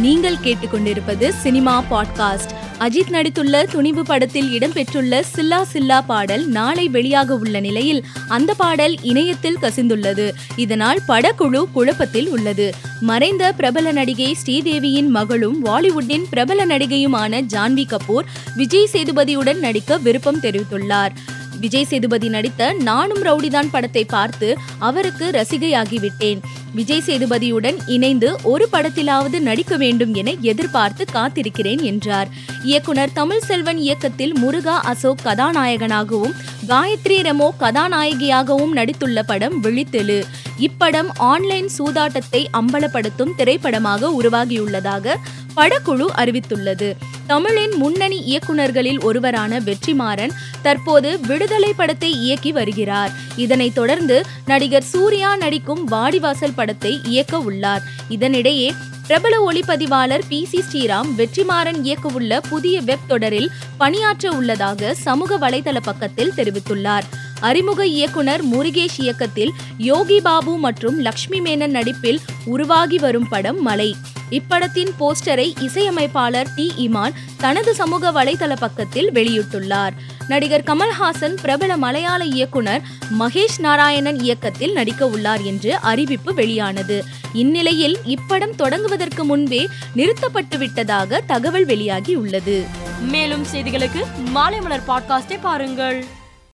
நீங்கள் கேட்டுக்கொண்டிருப்பது cinema podcast. Ajith நடித்துள்ள துணிவு படத்தில் இடம்பெற்றுள்ள சில்லா சில்லா பாடல் நாளை வெளியாக உள்ள நிலையில் அந்த பாடல் இணையத்தில் கசிந்துள்ளது. இதனால் படக்குழு குழப்பத்தில் உள்ளது. மறைந்த பிரபல நடிகை ஸ்ரீதேவியின் மகளும் பாலிவுட்டின் பிரபல நடிகையுமான ஜான்வி கபூர் விஜய் சேதுபதியுடன் நடிக்க விருப்பம் தெரிவித்துள்ளார். விஜய் சேதுபதி நடித்த நானும் ரவுடிதான் படத்தை பார்த்து அவருக்கு ரசிகையாகிவிட்டேன். விஜய் சேதுபதியுடன் இணைந்து ஒரு படத்திலாவது நடிக்க வேண்டும் என எதிர்பார்த்து காத்திருக்கிறேன் என்றார். இயக்குனர் தமிழ் செல்வன் இயக்கத்தில் முருகா அசோக் கதாநாயகனாகவும் காயத்ரி ரெமோ கதாநாயகியாகவும் நடித்துள்ள படம் விழித்தெழு. இப்படம் ஆன்லைன் சூதாட்டத்தை அம்பலப்படுத்தும் திரைப்படமாக உருவாகியுள்ளதாக படக்குழு அறிவித்துள்ளது. தமிழின் முன்னணி இயக்குநர்களில் ஒருவரான வெற்றிமாறன் தற்போது விடுதலை படத்தை இயக்கி வருகிறார். இதனைத் தொடர்ந்து நடிகர் சூர்யா நடிக்கும் வாடிவாசல் படத்தை இயக்க உள்ளார். இதனிடையே பிரபல ஒளிப்பதிவாளர் பி சி ஸ்ரீராம் வெற்றிமாறன் இயக்கவுள்ள புதிய வெப் தொடரில் பணியாற்ற உள்ளதாக சமூக வலைதள பக்கத்தில் தெரிவித்துள்ளார். அறிமுக இயக்குனர் முருகேஷ் இயக்கத்தில் யோகி பாபு மற்றும் லக்ஷ்மி மேனன் நடிப்பில் உருவாகி வரும் படம் மலை. இப்படத்தின் போஸ்டரை இசையமைப்பாளர் டி. இமான் தனது சமூக வலைதள பக்கத்தில் வெளியிட்டுள்ளார். நடிகர் கமல்ஹாசன் பிரபல மலையாள இயக்குனர் மகேஷ் நாராயணன் இயக்கத்தில் நடிக்க உள்ளார் என்று அறிவிப்பு வெளியானது. இந்நிலையில் இப்படம் தொடங்குவதற்கு முன்பே நிறுத்தப்பட்டு விட்டதாக தகவல் வெளியாகி உள்ளது. மேலும் செய்திகளுக்கு மாலை மலர் பாட்காஸ்டை பாருங்கள்.